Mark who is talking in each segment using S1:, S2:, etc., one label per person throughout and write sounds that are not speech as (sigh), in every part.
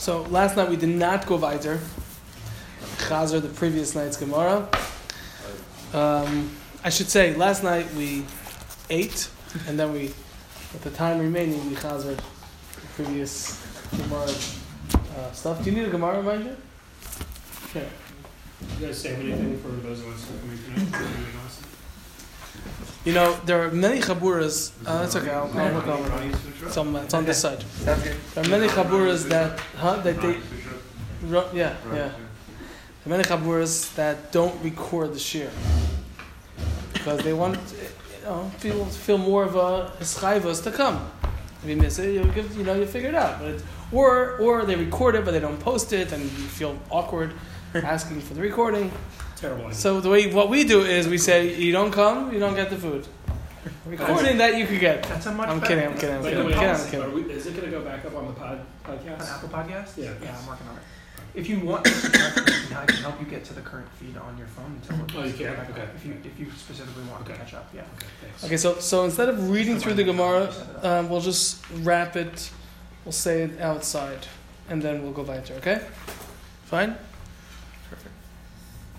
S1: So last night we did not go weiter. Chazer the previous night's Gemara. Um, I should say last night we ate and then we, with the time remaining, we chazer the previous Gemara uh, stuff. Do you need a Gemara reminder? Okay.
S2: You guys say anything for those of us who are coming tonight?
S1: You know there are many chaburas. Uh, that's okay. I'll, I'll look over. it. It's on, it's on this side. There are many chaburas that, huh? That they, yeah, yeah. There are many chaburas that don't record the shir because they want, you know, people to feel more of a hischayvus to come. If you miss it, you give, you know, you figure it out. But it's, or or they record it but they don't post it, and you feel awkward (laughs) asking for the recording.
S2: Terrible. idea.
S1: So the way what we do is we say you don't come, you don't get the food. Recording that you could get.
S3: That's a much
S1: I'm
S3: better-
S1: kidding. I'm kidding. I'm
S2: By
S1: kidding.
S2: the
S1: I'm
S2: way,
S1: kidding. I'm
S2: are we- is it going to go back up on the pod
S3: On
S2: podcast?
S3: Apple Podcast?
S2: Yeah.
S3: Yeah, I'm working on it. If you want, I can help you get to the current feed on your phone until it
S2: Oh, you can?
S3: back.
S2: Okay.
S3: If you if you specifically want to
S2: Okay.
S3: catch up, yeah.
S2: Okay, thanks.
S1: Okay, so so instead of reading through the Gemara, um, we'll just wrap it. We'll say it outside, and then we'll go weiter. Okay, fine.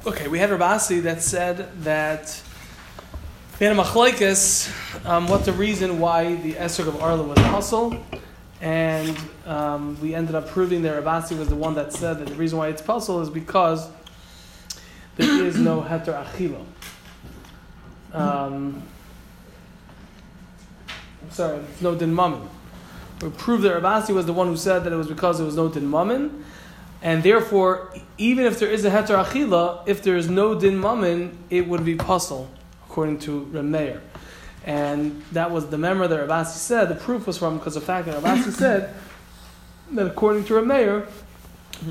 S1: Okay, we had Rabasi that said that had a um, what the reason why the esrog of Arla was puzzle, and um, we ended up proving that Rabasi was the one that said that the reason why it's puzzle is because there is no heter achila. Um, sorry, it's no din mammon. We proved that Rabasi was the one who said that it was because there was no din mammon, and therefore, even if there is a heter achila, if there is no din mammon, it would be puzzle, according to Remeir. And that was the member that Rabasi said. The proof was from because of the fact that Rabasi (coughs) said that according to Remeir,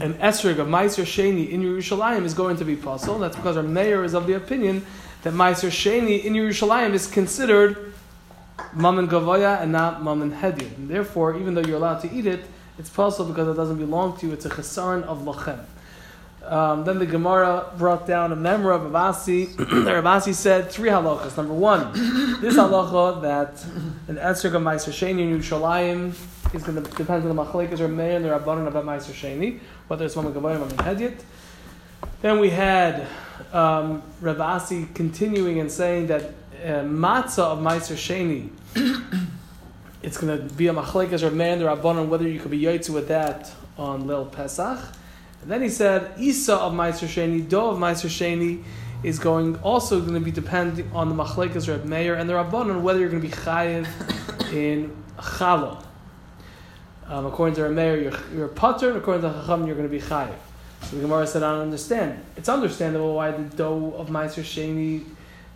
S1: an esrog of Meiser Sheni in Yerushalayim is going to be puzzle. That's because Remeir is of the opinion that Meiser Sheni in Yerushalayim is considered Mammon Gavoya and not Mammon Hedin. And therefore, even though you're allowed to eat it, it's possible because it doesn't belong to you. It's a chesaron of Lachem. Um, then the Gemara brought down a memory of Abasi. (clears throat) Abasi said three halachas. Number one, this halacha that an esrog of Meiser Sheni in Yerushalayim is going to depend on the machlekes or meir and the rabbanon about Meiser Sheni, whether it's Mammon Gavoya or Hedin. Then we had um, Rabasi continuing and saying that uh, matzah of Meiser Sheni, it's going to be a machlekes or man the rabbanon whether you could be yaitzu with that on Lil Pesach. And then he said Isa of Meiser Sheni, dough of Meiser Sheni is going also going to be depending on the machlekes or Meir and the rabbanon whether you're going to be chayiv in challah. Um, according to Rameir, you're, you're putter, and according to the Chacham, you're going to be chayiv. So the Gemara said, I don't understand. It's understandable why the dough of Meiser Sheni,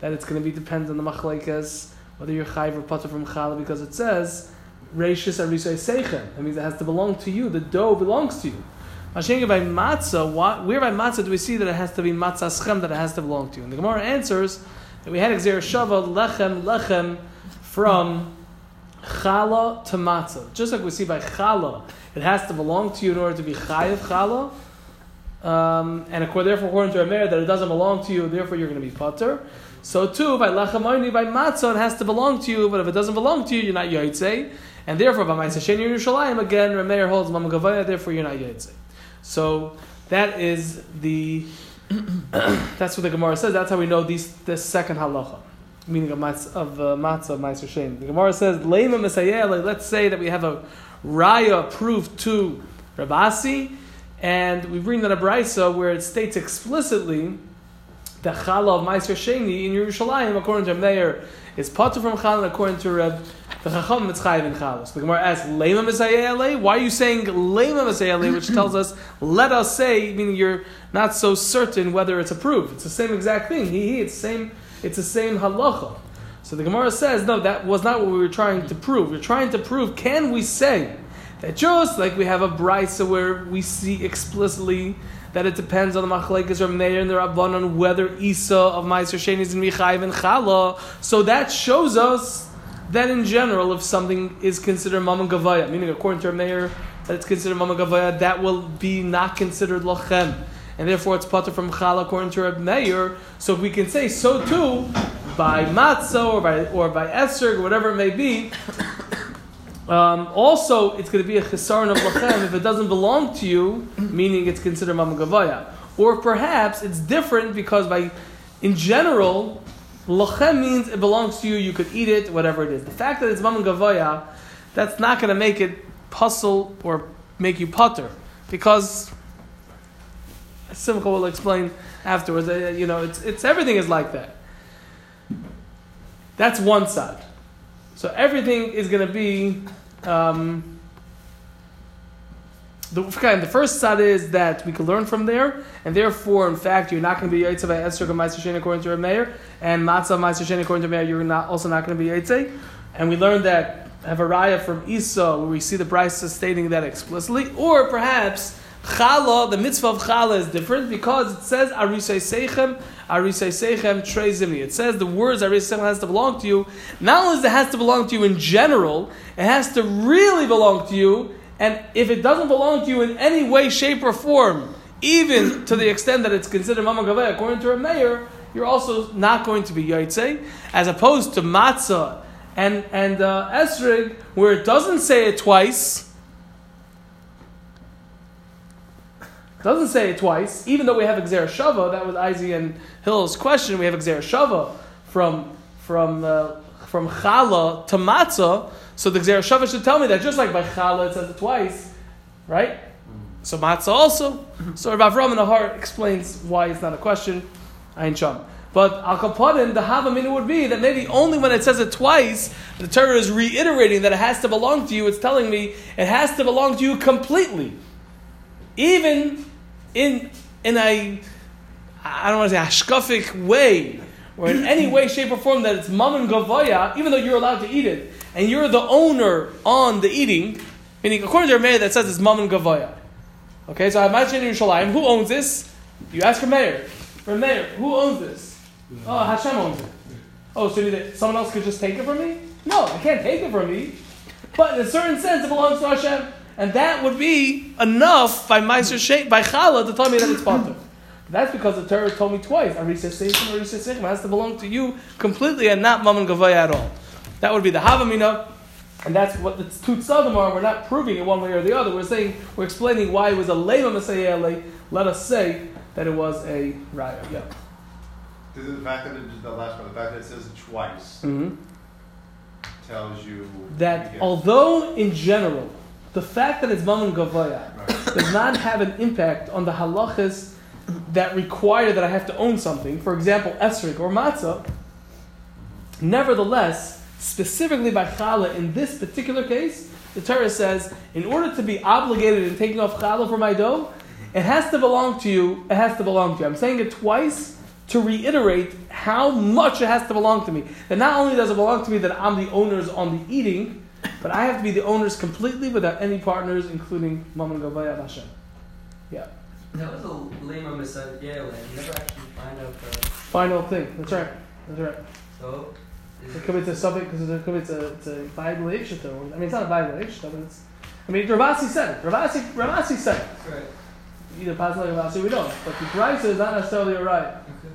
S1: that it's going to be dependent on the machlekes, whether you're chayiv or putter from challah, because it says, Reishis Arisai Seichem. That means it has to belong to you. The dough belongs to you. Mashenga by matzah, what, where by matzah do we see that it has to be matzah schem, that it has to belong to you? And the Gemara answers that we had gezeira shava, lechem, lechem, from challah to matzah. Just like we see by challah, it has to belong to you in order to be chayiv challah. Um, and therefore, according to Rameir, that it doesn't belong to you, therefore you're going to be potter. So too, by lechem by matzah, it has to belong to you, but if it doesn't belong to you, you're not yotzei. And therefore, by Ma'aseh Sheni Yerushalayim, again, Rameir holds Mama Gavaya, therefore you're not yotzei. So that is the, (coughs) that's what the Gemara says. That's how we know these, this second halacha, meaning of, matz, of uh, matzah of Ma'aseh Sheni. The Gemara says, Leima Mesayeh, let's say that we have a raya proof to Rabasi, and we bring that a brisa where it states explicitly that challah of Meiser Sheni in Yerushalayim, according to Meir, is potter from challah, according to Reb, the chacham it's chayiv in challah. So the Gemara asks, "Lema Mesayele? Why are you saying Lema Mesayele?" Which (clears throat) tells us, "Let us say," meaning you're not so certain whether it's approved. It's the same exact thing. He, he, it's the same. It's the same halacha. So the Gemara says, "No, that was not what we were trying to prove. We're trying to prove. Can we say?" That just like we have a brisa where we see explicitly that it depends on the machlekes or meir and the rabban on whether Isa of Meiser Sheni is in Michayv and Chala. So that shows us that in general, if something is considered Mama Gavaya, meaning according to Meir that it's considered Mama Gavaya, that will be not considered Lachem. And therefore it's Pater from Chala according to Reb Meir. So if we can say so too by Matzah or by or by Esrog or whatever it may be. Um, also, it's going to be a chesaron of lachem if it doesn't belong to you, meaning it's considered mamon gavaya. Or perhaps it's different because by, in general, lachem means it belongs to you, you could eat it, whatever it is. The fact that it's mamon gavaya, that's not going to make it puzzle or make you putter, because Simcha will explain afterwards. uh, You know, it's, it's everything is like that. That's one side. So everything is going to be. Um, the, the first side is that we can learn from there, and therefore, in fact, you're not going to be Yitzhak by Esther and Meister Shen according to Reb Meir, and Matzah Meister Shen according to Meir, you're not, also not going to be Yitzhak. And we learned that have a raya from Esau, where we see the Brisa stating that explicitly, or perhaps Chala, the mitzvah of Chala is different because it says Arisei Seichem, Arisei Seichem Trezimi. It says the words Arisei Seichem has to belong to you. Not only does it has to belong to you in general, it has to really belong to you. And if it doesn't belong to you in any way, shape, or form, even to the extent that it's considered Mama Gaveh, according to a mayor, you're also not going to be Yaitse, as opposed to Matzah and, and uh, Esrig, where it doesn't say it twice. Doesn't say it twice, even though we have gezeira shava. That was Izzy and Hill's question. We have gezeira shava from from uh, from Chala to Matzah. So the gezeira shava should tell me that just like by Chala it says it twice, right? So Matzah also. So Rav Ram Nahar explains why it's not a question. Ayin Sham. But Al Kapadin, the Havamina would be that maybe only when it says it twice, the Torah is reiterating that it has to belong to you. It's telling me it has to belong to you completely. Even in in a I don't want to say hashkafic way, or in any way, shape, or form that it's mammon gavaya, even though you're allowed to eat it, and you're the owner on the eating, meaning according to Rameir that says it's mammon gavaya. Okay, so I imagine in Yerushalayim, who owns this? You ask Rameir. mayor, who owns this? Oh, Hashem owns it. Oh, so someone else could just take it from me? No, I can't take it from me. But in a certain sense, it belongs to Hashem. And that would be enough by Meiser Sheikh, by Chala, to tell me that it's Pater. That's because the Torah told me twice. Arisa Seishim, Arisa Seishim has to belong to you completely and not Mammon Gavaya at all. That would be the Havamina. And that's what the two tzadim are. We're not proving it one way or the other. We're saying, we're explaining why it was a Leima Mesayeh Let us say that it was a Raya. Yeah.
S4: This is the fact that it, the last one, the fact that it says it twice
S1: Mm-hmm.
S4: tells you
S1: That although in general, the fact that it's Mammon Gavaya
S4: Right.
S1: does not have an impact on the halachas that require that I have to own something, for example, esrik or matzah, nevertheless, specifically by challah in this particular case, the Torah says, in order to be obligated in taking off challah for my dough, it has to belong to you, it has to belong to you. I'm saying it twice to reiterate how much it has to belong to me. That not only does it belong to me that I'm the owners on the eating, but I have to be the owners completely without any partners, including Mammon Gavaya Hashem. Yeah.
S5: That was a lame mistake. Yeah, like, you never actually find out the.
S1: Final thing. That's right. That's right.
S5: So.
S1: It could be to something because it could be to, to. I mean, it's not a Bible Ishita, but it's. I mean, Ravasi said it. Ravasi, Ravasi said it.
S5: That's right.
S1: Either Pasal or Ravasi, we don't. But the price is not necessarily right.
S5: Okay.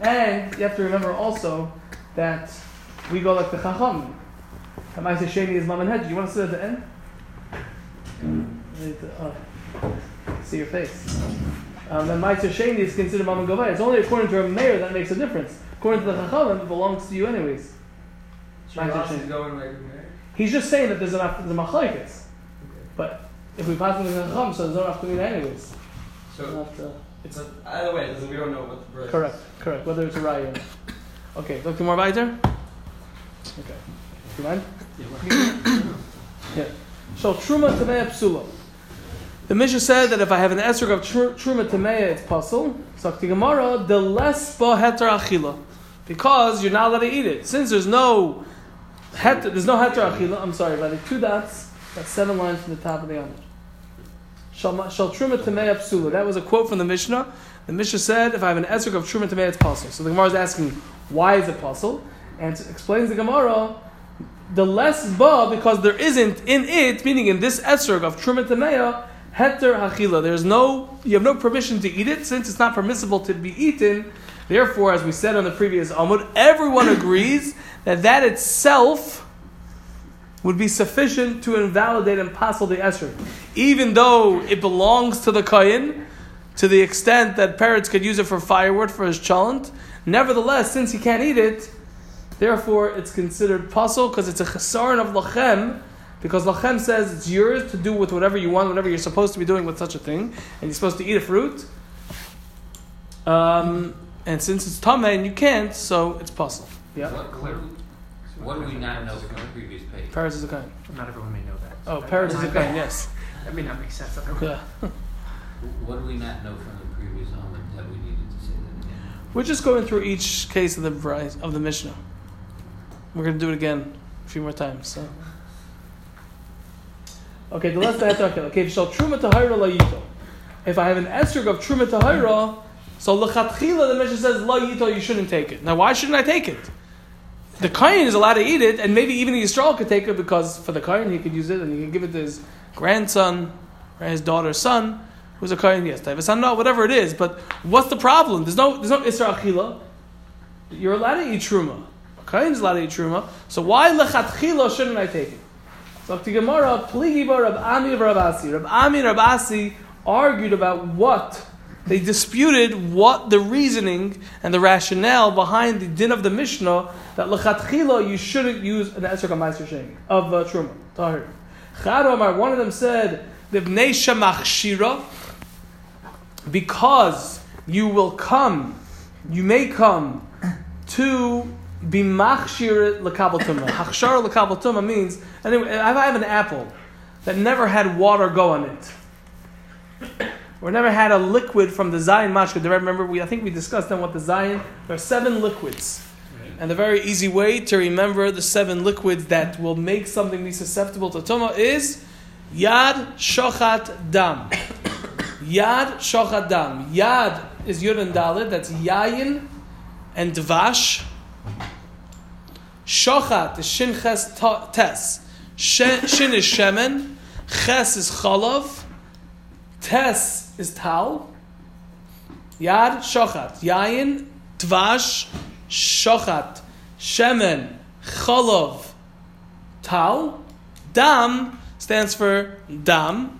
S5: (coughs)
S1: And you have to remember also that we go like the Chacham. Kamaisa Sheni is Maman Hedge. You want to sit at the end? I to, uh, see your face. Um, then Meiser Sheni is considered Maman Gavai. It's only according to a mayor that makes a difference. According to the Chachamim, it belongs to you anyways.
S5: So
S1: Mine's
S5: is going like there.
S1: He's just saying that there's an there's a machlekes. But if we pass on the Chacham, so there's no afternoon anyways.
S5: So
S1: Not,
S5: it's a, either way. We don't know what the verse.
S1: correct, correct. Whether it's a raya or not. Okay, Dr. More weiter? Okay. So Truma Tameya Psula. The Mishnah said that if I have an esrog of tr- Truma Tameya, it's puzzle. The Gemara, the less heter achila. Because you're not allowed to eat it. Since there's no heter, there's no heter achila, I'm sorry, by the two dots, that's seven lines from the top of the Amud. Shal ma- Truma Tameya Psula. That was a quote from the Mishnah. The Mishnah said, if I have an esrog of Truma Tameya, it's puzzle. So the Gemara is asking, why is it puzzle? And it explains the Gemara, the less ba because there isn't in it, meaning in this esrog of trumat tameya, heter hachila. There's no, you have no permission to eat it since it's not permissible to be eaten. Therefore, as we said on the previous Amud, everyone (clears throat) agrees that that itself would be sufficient to invalidate and passel the esrog. Even though it belongs to the Kayin, to the extent that parrots could use it for firewood for his chalent, nevertheless, since he can't eat it, therefore it's considered puzzle because it's a chesaron of lachem, because lachem says it's yours to do with whatever you want, whatever you're supposed to be doing with such a thing, and you're supposed to eat a fruit. Um, and since it's tameh and you can't, so it's puzzle. Yeah.
S6: What, what, do- what do we not know from the previous page?
S1: Parrots is a kind.
S3: Not everyone may know that.
S1: Oh, Paris is
S3: that
S1: a
S3: might-
S1: kind. Yes. (laughs)
S3: That may not make sense otherwise.
S1: Yeah. (laughs)
S6: What do we not know from the previous Omen that we needed to say that again?
S1: We're just going through each case of the of the Mishnah. We're to do it again a few more times. So. Okay, the last heter Okay, shall truma tahira. If I have an esrog of truma tahira, so lechatchila the Mishnah says la yito, you shouldn't take it. Now, why shouldn't I take it? The kohen is allowed to eat it, and maybe even the Yisrael could take it because for the kohen he could use it and he can give it to his grandson or his daughter's son, who's a kohen. Yes, to have a son, no, whatever it is. But what's the problem? There's no, there's no isra achila. You're allowed to eat truma. A is allowed to eat truma. So why lechatchila shouldn't I take it? So to Gemara, Pligi bar Rab Ami Rab Asi. Rab Ami Rab Asi argued about what they disputed what the reasoning and the rationale behind the din of the Mishnah that lechatchila you shouldn't use an esrog ma'aser sheni of uh, truma. Tahir. Chad one of them said the bnei shemach shira because you will come, you may come to be machshir lekabel tumah. (coughs) Hachshar lekabel tumah means anyway. If I have an apple that never had water go on it, or never had a liquid from the Zion mashka. Remember? We I think we discussed then what the Zion. There are seven liquids, and the very easy way to remember the seven liquids that will make something be susceptible to tumah is yad shochat dam. (coughs) Yad shochat dam. Yad is yud and dalit. That's yayin and dvash. Shochat is shin ches tes. Shin is shemen. Ches is chalav. Tes is tal. Yad shochat. Yayin dvash. Shochat. Shemen. Chalav. Tal. Dam stands for dam.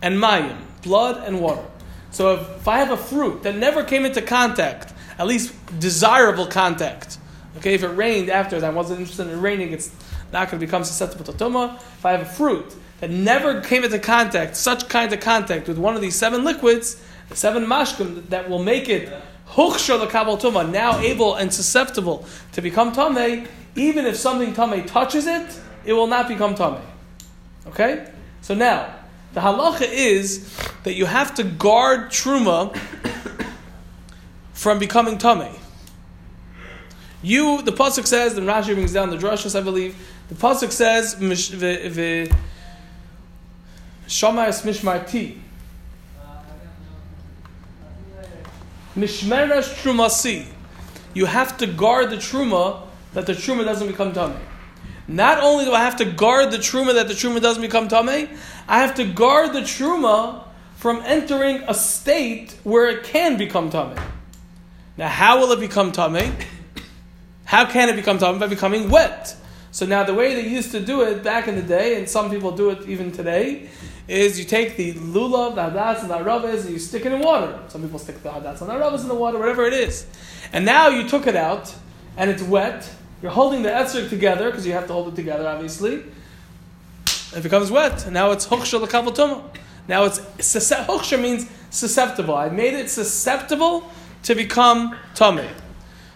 S1: And mayim. Blood and water. So if, if I have a fruit that never came into contact, at least desirable contact, okay, if it rained after, that, I wasn't interested in raining, it's not going to become susceptible to tumah. If I have a fruit that never came into contact, such kind of contact with one of these seven liquids, the seven mashkim that will make it huksha lekabel tumah, now able and susceptible to become tameh, even if something tameh touches it, it will not become tameh. Okay? So now, the halacha is that you have to guard truma (coughs) from becoming tummy. You, the pasuk says, the Rashi brings down the drashas, I believe. The pasuk says, "Mish- ve- ve- "Shomayas mishmarti." Mishmeresh trumasi. You have to guard the truma that the truma doesn't become tummy. Not only do I have to guard the truma that the truma doesn't become tummy, I have to guard the truma from entering a state where it can become tummy. Now, how will it become tummy? (laughs) How can it become tummy? By becoming wet. So now the way they used to do it back in the day, and some people do it even today, is you take the lulav, the hadas, and the aravas, and you stick it in water. Some people stick the hadas and the aravas in the water, whatever it is. And now you took it out, and it's wet. You're holding the esrog together, because you have to hold it together, obviously. It becomes wet, and now it's huksha l'kavatumah. Now it's hoksha means susceptible. I made it susceptible to become tummy.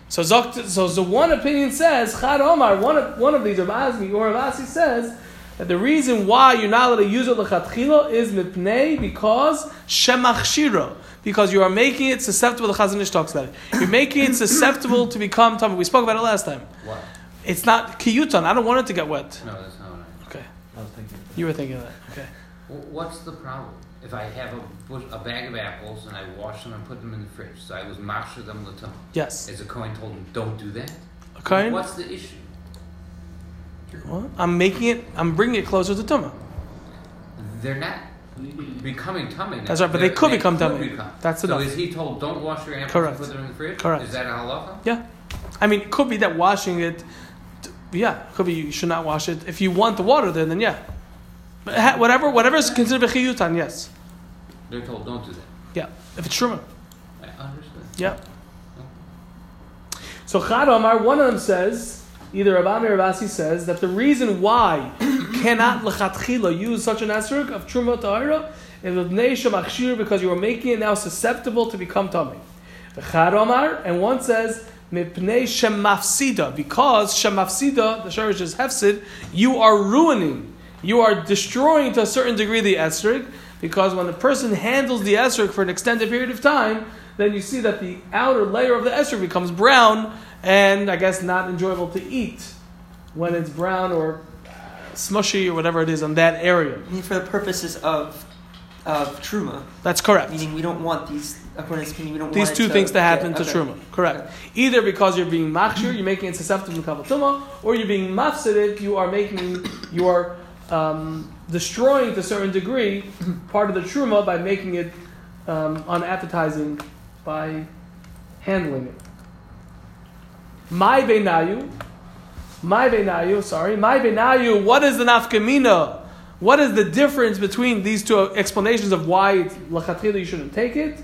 S1: So, Zokt, so the one opinion says, Chad Omar, one of, one of these, Rav Ami or Rav Asi says, that the reason why you're not allowed to use it lechatchila is mipnei because shemachshira, because you are making it susceptible. The Chazon Ish talks about it. You're making it susceptible to become tummy. We spoke about it last time.
S6: What?
S1: It's not kiyutan. I don't want it to get wet.
S6: No, that's not what I.
S1: Okay,
S7: I was thinking.
S1: you were thinking of that. Okay.
S6: What's the problem? If I have a, bush, a bag of apples and I wash them and put them in the fridge, so I was mashing them latum.
S1: Yes.
S6: As a coin told him, don't do that.
S1: A Okay.
S6: What's the issue?
S1: Well, I'm making it. I'm bringing it closer to tumah.
S6: They're not becoming tummy.
S1: That's right, but they could become tummy.
S6: become.
S1: That's
S6: so
S1: enough.
S6: is he told don't wash your apples
S1: Correct.
S6: and put them in the fridge?
S1: Correct.
S6: Is that a halacha?
S1: Yeah. I mean, it could be that washing it, Yeah, could be you should not wash it. If you want the water there, then yeah. Whatever, whatever is considered bechiyutan, yes.
S6: They're told don't do that.
S1: Yeah, if it's truma.
S6: I understood.
S1: Yeah. So Chad Omar, one of them says, either Rabbi or Rabasi says, that the reason why you cannot lechatchila use such an esrog of truma tahira is with neisha machshir because you are making it now susceptible to become tummy. Chad Omar, and one says, mipnei shemafsida, because shemafsida, the sharish is hefsid, you are ruining, you are destroying to a certain degree the esrog, because when a person handles the esrog for an extended period of time, then you see that the outer layer of the esrog becomes brown and I guess not enjoyable to eat when it's brown or smushy or whatever it is on that area.
S7: I mean, for the purposes of of truma,
S1: That's correct.
S7: meaning we don't want these. According to opinion, we don't
S1: These two
S7: it
S1: things to happen
S7: yeah,
S1: to truma. Correct. Either because you're being machshir, you're making it susceptible to kavatuma, or you're being mafsided, you are making you are um, destroying to a certain degree (clears throat) part of the truma by making it um, unappetizing by handling it. My benayu, my benayu, sorry, my benayu. What is the nafkamina? What is the difference between these two explanations of why lachatchila you shouldn't take it?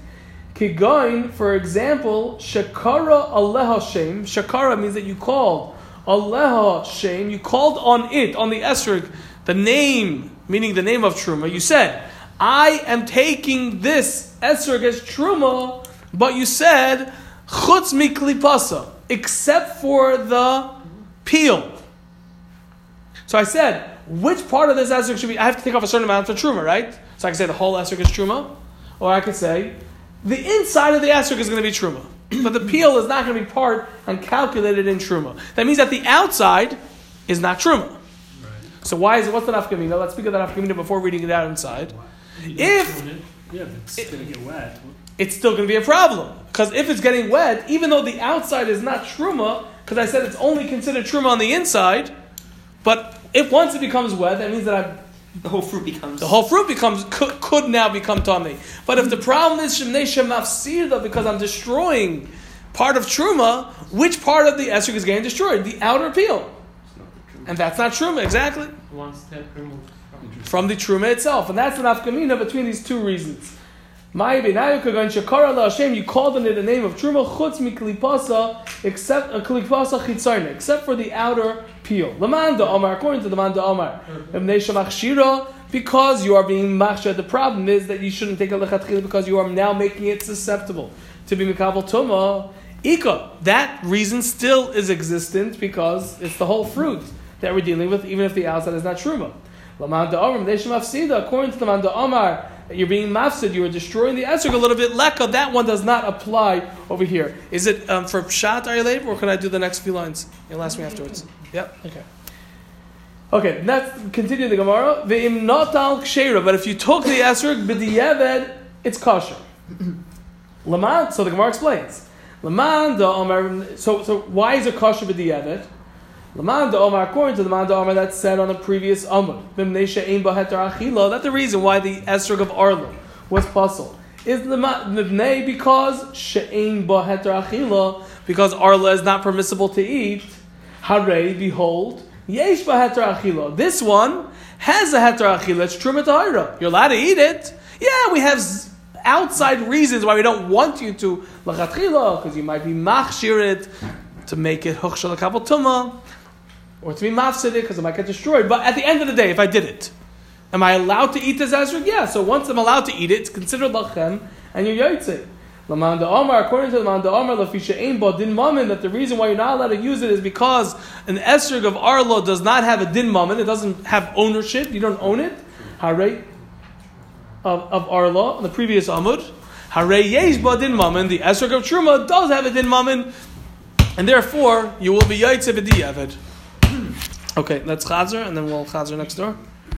S1: Kigoin, for example, shakara aleha shem. Shakara means that you called aleha shem. You called on it, on the esrog, the name, meaning the name of truma. You said, "I am taking this esrog as truma," but you said, "Chutz miklipasa," except for the peel. So I said, which part of this esrog should be? I have to take off a certain amount for truma, right? So I can say the whole esrog is truma, or I could say the inside of the esrog is going to be truma, (clears throat) but the peel is not going to be part and calculated in truma. That means that the outside is not truma. So why is it? What's the nafkamina? Let's speak of the nafkamina before reading it out inside. If-
S2: it, yeah, but it's gonna get wet.
S1: It's still going to be a problem because if it's getting wet, even though the outside is not truma, because I said it's only considered truma on the inside, but if once it becomes wet, that means that I've
S7: The whole fruit becomes.
S1: The whole fruit becomes could, could now become tummy. But if the problem is shemnei shemafsirda because I'm destroying part of truma, which part of the esrog is getting destroyed? The outer peel, and that's not truma exactly
S5: One step removed from.
S1: from the truma itself, and that's the nafkamina between these two reasons. My benayuk again shakara la Hashem. You called on it the name of truma chutz miklipasa, except a klipasa chitzarna, except for the outer peel. Lamanda Omar, according to the Manda Omar, Ibnei Shamach Shira, because you are being machshir. The problem is that you shouldn't take a lechatchila because you are now making it susceptible to be mikabel tuma. Ika, that reason still is existent because it's the whole fruit that we're dealing with, even if the outside is not truma. Lamanda Omar, Ibnei Shamach Sida, according to the Manda Omar, you're being mafsid, you are destroying the esrog a little bit. Leka, that one does not apply over here. Is it um, for pshat are you late, or can I do the next few lines? You'll ask me afterwards. Yep. Okay. Okay. Let's continue the Gemara. Ve'im not al kshera, but if you took the esrog b'diyeved, it's kosher. (coughs) Laman. So the Gemara explains. Laman da Omar. So so why is it kosher b'diyeved? Omar, according to the Man da Omar that said on the previous achila, that the reason why the esrog of Arlo was puzzle is Mibnei because she'ein ba heter achila, because Arla is not permissible to eat. Hare, behold, yesh heter. This one has a heter. It's truma tahira. You're allowed to eat it. Yeah, we have outside reasons why we don't want you to because you might be machshir it to make it huchshal kabel tuma or to be mafsid because it might get destroyed. But at the end of the day, if I did it, am I allowed to eat this esrog? Yeah. So once I'm allowed to eat it, it's considered lachem, and you're yotzei. Lamanda Omar, according to the Lamanda Omar, lafisha ein ba din mamin, that the reason why you're not allowed to use it is because an esrog of Arlo does not have a din mamin, it doesn't have ownership, you don't own it. Hare of, of Arlo, the previous Amud. Hare yesh ba din mamin, the esrog of Truma does have a din mamin, and therefore you will be yaitze b'di'evid. Okay, let's chazer, and then we'll chazer next door.